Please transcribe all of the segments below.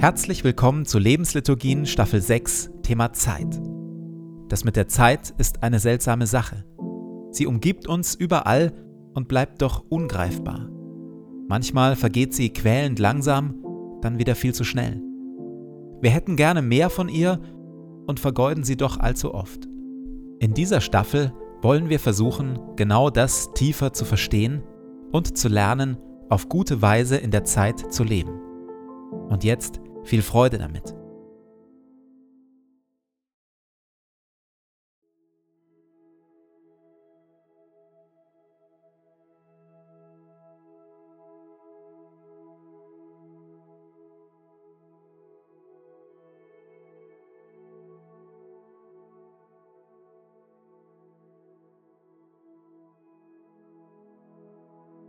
Herzlich willkommen zu Lebensliturgien Staffel 6, Thema Zeit. Das mit der Zeit ist eine seltsame Sache. Sie umgibt uns überall und bleibt doch ungreifbar. Manchmal vergeht sie quälend langsam, dann wieder viel zu schnell. Wir hätten gerne mehr von ihr und vergeuden sie doch allzu oft. In dieser Staffel wollen wir versuchen, genau das tiefer zu verstehen und zu lernen, auf gute Weise in der Zeit zu leben. Und jetzt viel Freude damit.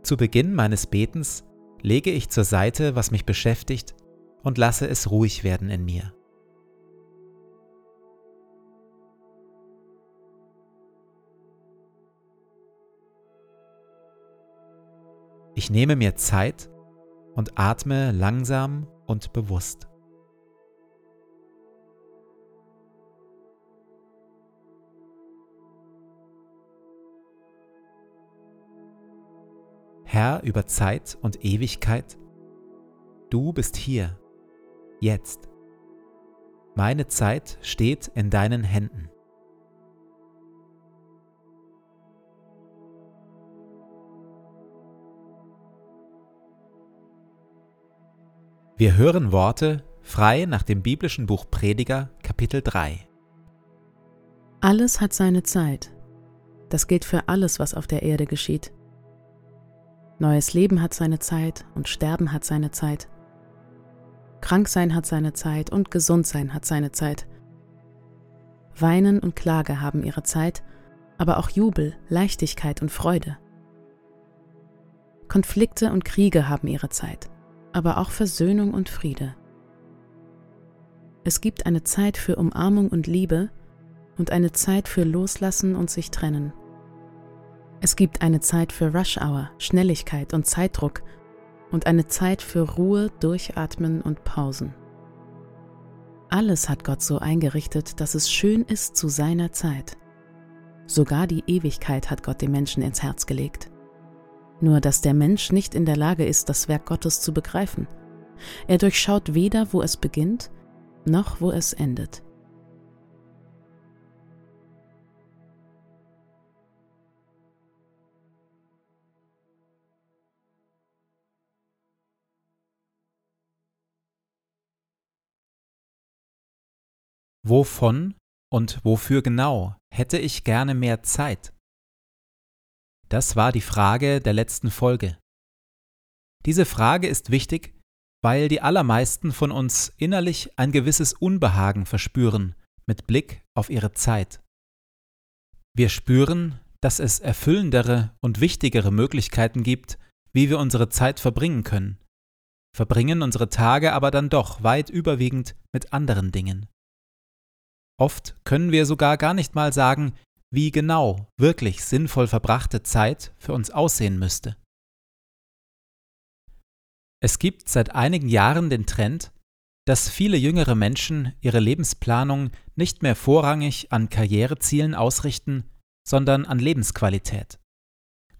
Zu Beginn meines Betens lege ich zur Seite, was mich beschäftigt und lasse es ruhig werden in mir. Ich nehme mir Zeit und atme langsam und bewusst. Herr über Zeit und Ewigkeit, du bist hier jetzt. Meine Zeit steht in deinen Händen. Wir hören Worte frei nach dem biblischen Buch Prediger Kapitel 3. Alles hat seine Zeit. Das gilt für alles, was auf der Erde geschieht. Neues Leben hat seine Zeit und Sterben hat seine Zeit. Kranksein hat seine Zeit und Gesundsein hat seine Zeit. Weinen und Klage haben ihre Zeit, aber auch Jubel, Leichtigkeit und Freude. Konflikte und Kriege haben ihre Zeit, aber auch Versöhnung und Friede. Es gibt eine Zeit für Umarmung und Liebe und eine Zeit für Loslassen und sich trennen. Es gibt eine Zeit für Rush Hour, Schnelligkeit und Zeitdruck und eine Zeit für Ruhe, Durchatmen und Pausen. Alles hat Gott so eingerichtet, dass es schön ist zu seiner Zeit. Sogar die Ewigkeit hat Gott dem Menschen ins Herz gelegt. Nur dass der Mensch nicht in der Lage ist, das Werk Gottes zu begreifen. Er durchschaut weder, wo es beginnt, noch wo es endet. Wovon und wofür genau hätte ich gerne mehr Zeit? Das war die Frage der letzten Folge. Diese Frage ist wichtig, weil die allermeisten von uns innerlich ein gewisses Unbehagen verspüren mit Blick auf ihre Zeit. Wir spüren, dass es erfüllendere und wichtigere Möglichkeiten gibt, wie wir unsere Zeit verbringen können, verbringen unsere Tage aber dann doch weit überwiegend mit anderen Dingen. Oft können wir sogar gar nicht mal sagen, wie genau wirklich sinnvoll verbrachte Zeit für uns aussehen müsste. Es gibt seit einigen Jahren den Trend, dass viele jüngere Menschen ihre Lebensplanung nicht mehr vorrangig an Karrierezielen ausrichten, sondern an Lebensqualität.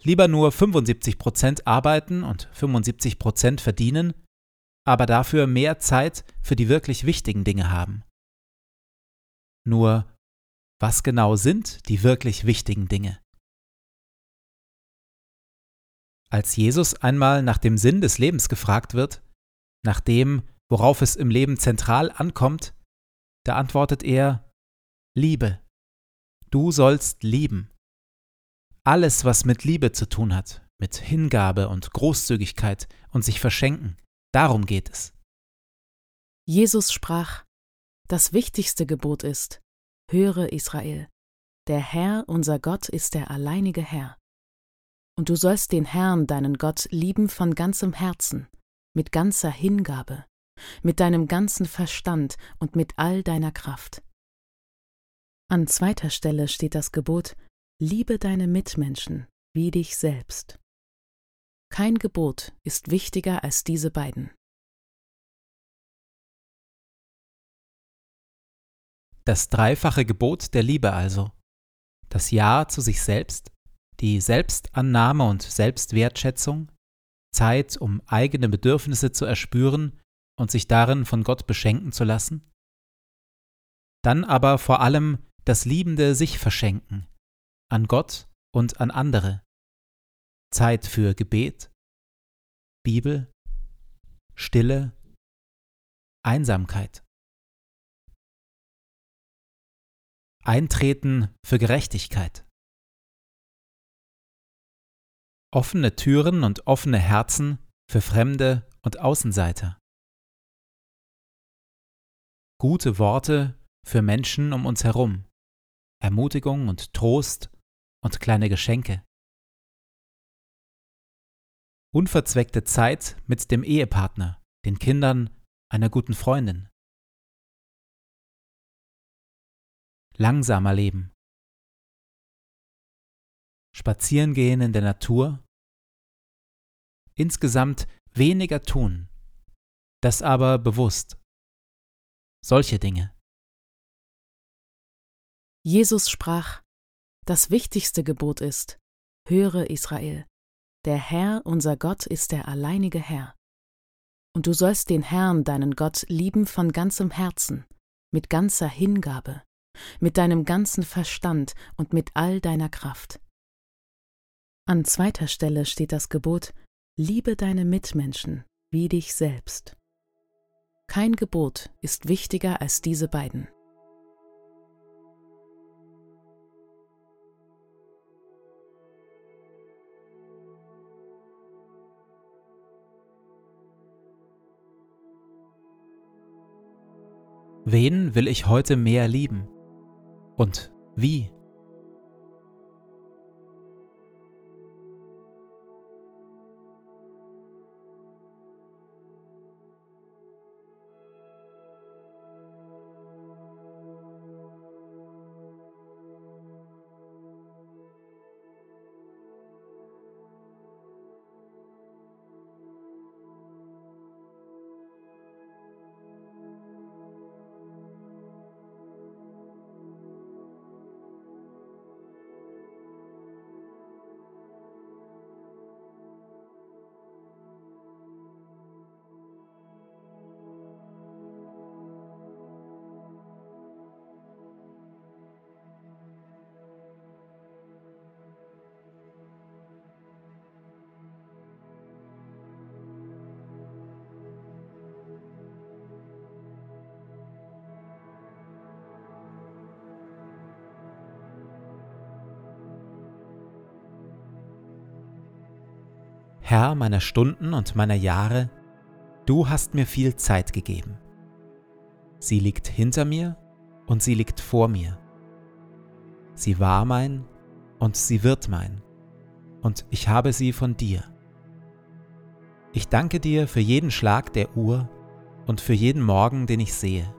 Lieber nur 75 Prozent arbeiten und 75 Prozent verdienen, aber dafür mehr Zeit für die wirklich wichtigen Dinge haben. Nur, was genau sind die wirklich wichtigen Dinge? Als Jesus einmal nach dem Sinn des Lebens gefragt wird, nach dem, worauf es im Leben zentral ankommt, da antwortet er Liebe. Du sollst lieben. Alles, was mit Liebe zu tun hat, mit Hingabe und Großzügigkeit und sich verschenken, darum geht es. Jesus sprach, das wichtigste Gebot ist, höre Israel, der Herr, unser Gott, ist der alleinige Herr. Und du sollst den Herrn, deinen Gott, lieben von ganzem Herzen, mit ganzer Hingabe, mit deinem ganzen Verstand und mit all deiner Kraft. An zweiter Stelle steht das Gebot, liebe deine Mitmenschen wie dich selbst. Kein Gebot ist wichtiger als diese beiden. Das dreifache Gebot der Liebe also. Das Ja zu sich selbst, die Selbstannahme und Selbstwertschätzung, Zeit, um eigene Bedürfnisse zu erspüren und sich darin von Gott beschenken zu lassen. Dann aber vor allem das liebende sich verschenken, an Gott und an andere. Zeit für Gebet, Bibel, Stille, Einsamkeit. Eintreten für Gerechtigkeit. Offene Türen und offene Herzen für Fremde und Außenseiter. Gute Worte für Menschen um uns herum. Ermutigung und Trost und kleine Geschenke. Unverzweckte Zeit mit dem Ehepartner, den Kindern, einer guten Freundin. Langsamer leben. Spazieren gehen in der Natur. Insgesamt weniger tun, das aber bewusst. Solche Dinge. Jesus sprach, das wichtigste Gebot ist, höre Israel, der Herr, unser Gott, ist der alleinige Herr. Und du sollst den Herrn, deinen Gott, lieben von ganzem Herzen, mit ganzer Hingabe, mit deinem ganzen Verstand und mit all deiner Kraft. An zweiter Stelle steht das Gebot, liebe deine Mitmenschen wie dich selbst. Kein Gebot ist wichtiger als diese beiden. Wen will ich heute mehr lieben? Und wie? Herr meiner Stunden und meiner Jahre, du hast mir viel Zeit gegeben. Sie liegt hinter mir und sie liegt vor mir. Sie war mein und sie wird mein, und ich habe sie von dir. Ich danke dir für jeden Schlag der Uhr und für jeden Morgen, den ich sehe.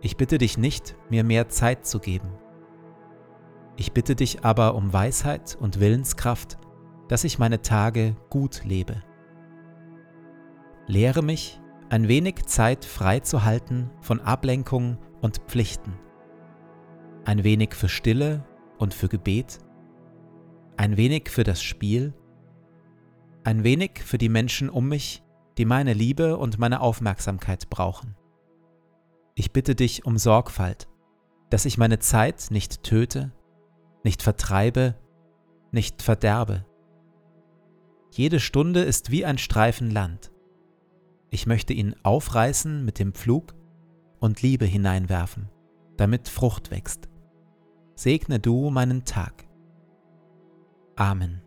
Ich bitte dich nicht, mir mehr Zeit zu geben. Ich bitte dich aber um Weisheit und Willenskraft, dass ich meine Tage gut lebe. Lehre mich, ein wenig Zeit frei zu halten von Ablenkung und Pflichten. Ein wenig für Stille und für Gebet. Ein wenig für das Spiel. Ein wenig für die Menschen um mich, die meine Liebe und meine Aufmerksamkeit brauchen. Ich bitte dich um Sorgfalt, dass ich meine Zeit nicht töte, nicht vertreibe, nicht verderbe jede Stunde ist wie ein Streifen Land. Ich möchte ihn aufreißen mit dem Pflug und Liebe hineinwerfen, damit Frucht wächst. Segne du meinen Tag. Amen.